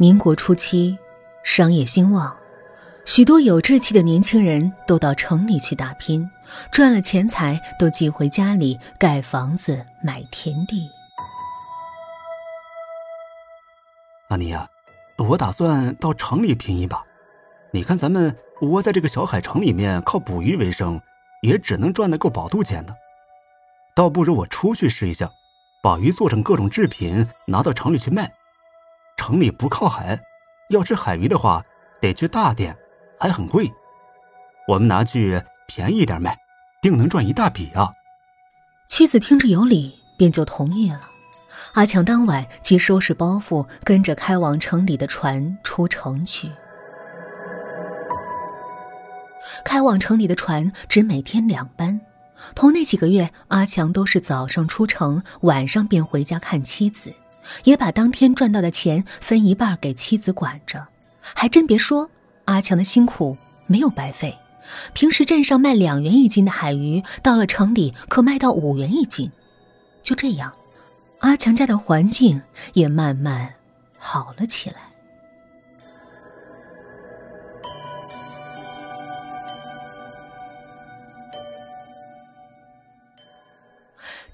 民国初期，商业兴旺，许多有志气的年轻人都到城里去打拼，赚了钱财都寄回家里盖房子、买田地。阿妮呀，我打算到城里拼一把。你看咱们窝在这个小海城里面，靠捕鱼为生，也只能赚得够饱肚钱的。倒不如我出去试一下，把鱼做成各种制品，拿到城里去卖。城里不靠海，要吃海鱼的话，得去大店，还很贵。我们拿去便宜点卖，定能赚一大笔啊！妻子听着有理，便就同意了。阿强当晚即收拾包袱，跟着开往城里的船出城去。开往城里的船只每天两班，头那几个月，阿强都是早上出城，晚上便回家看妻子。也把当天赚到的钱分一半给妻子管着，还真别说，阿强的辛苦没有白费。平时镇上卖两元一斤的海鱼，到了城里可卖到五元一斤。就这样，阿强家的环境也慢慢好了起来。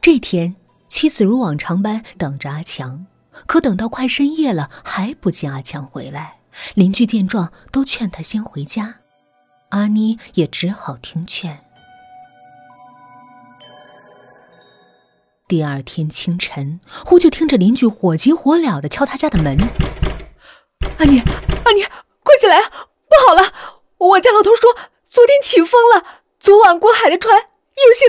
这天。妻子如往常般等着阿强，可等到快深夜了，还不见阿强回来。邻居见状，都劝他先回家。阿妮也只好听劝。第二天清晨，忽就听着邻居火急火燎的敲他家的门：“阿妮，阿妮，快起来啊！不好了，我家老头说昨天起风了，昨晚过海的船有些。”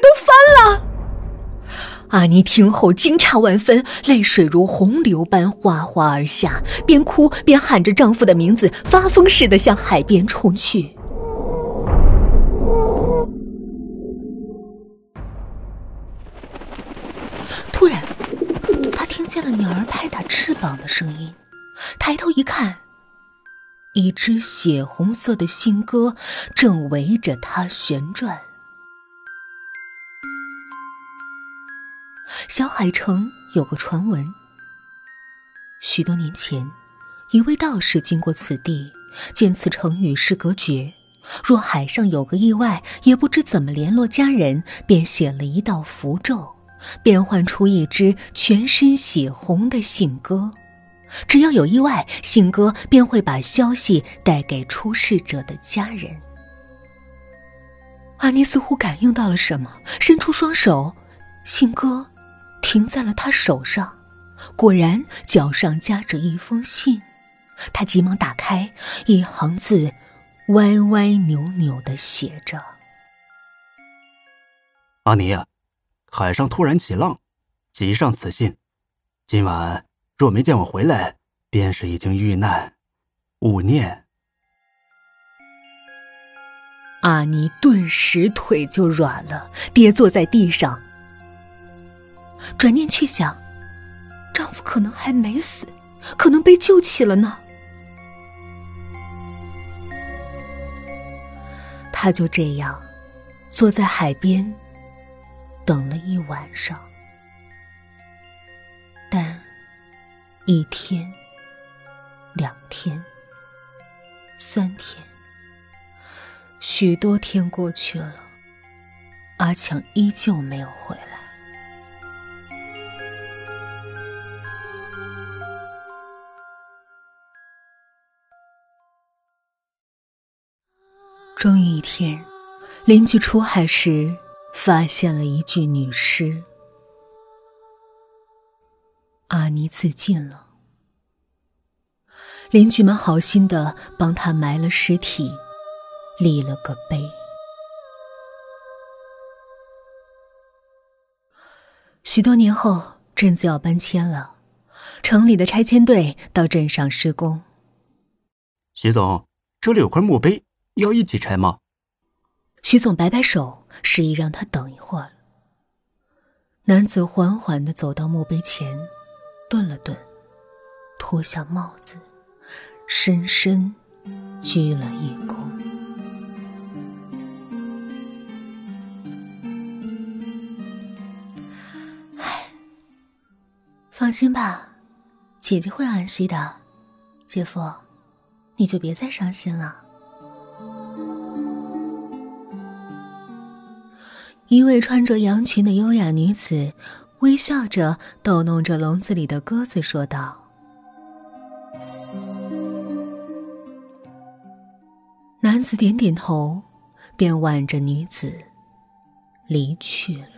阿妮听后惊诧万分，泪水如洪流般哗哗而下，边哭边喊着丈夫的名字，发疯似的向海边冲去。突然，她听见了鸟儿拍打翅膀的声音，抬头一看，一只血红色的信鸽正围着她旋转。小海城有个传闻。许多年前，一位道士经过此地，见此城与世隔绝，若海上有个意外，也不知怎么联络家人，便写了一道符咒，变换出一只全身血红的信鸽。只要有意外，信鸽便会把消息带给出事者的家人。阿妮似乎感应到了什么，伸出双手，信鸽。停在了他手上，果然脚上夹着一封信。他急忙打开，一行字歪歪扭扭的写着：“阿尼呀，海上突然起浪，急上此信。今晚若没见我回来，便是已经遇难，勿念。”阿尼顿时腿就软了，跌坐在地上。转念去想，丈夫可能还没死，可能被救起了呢。她就这样坐在海边等了一晚上，但一天、两天、三天，许多天过去了，阿强依旧没有回来。终于一天，邻居出海时发现了一具女尸。阿妮自尽了。邻居们好心的帮她埋了尸体，立了个碑。许多年后，镇子要搬迁了，城里的拆迁队到镇上施工。徐总，这里有块墓碑。要一起拆吗？徐总摆摆手，示意让他等一会儿。男子缓缓的走到墓碑前，顿了顿，脱下帽子，深深鞠了一躬。唉，放心吧，姐姐会安息的。姐夫，你就别再伤心了。一位穿着羊裙的优雅女子，微笑着逗弄着笼子里的鸽子，说道。男子点点头，便挽着女子离去了。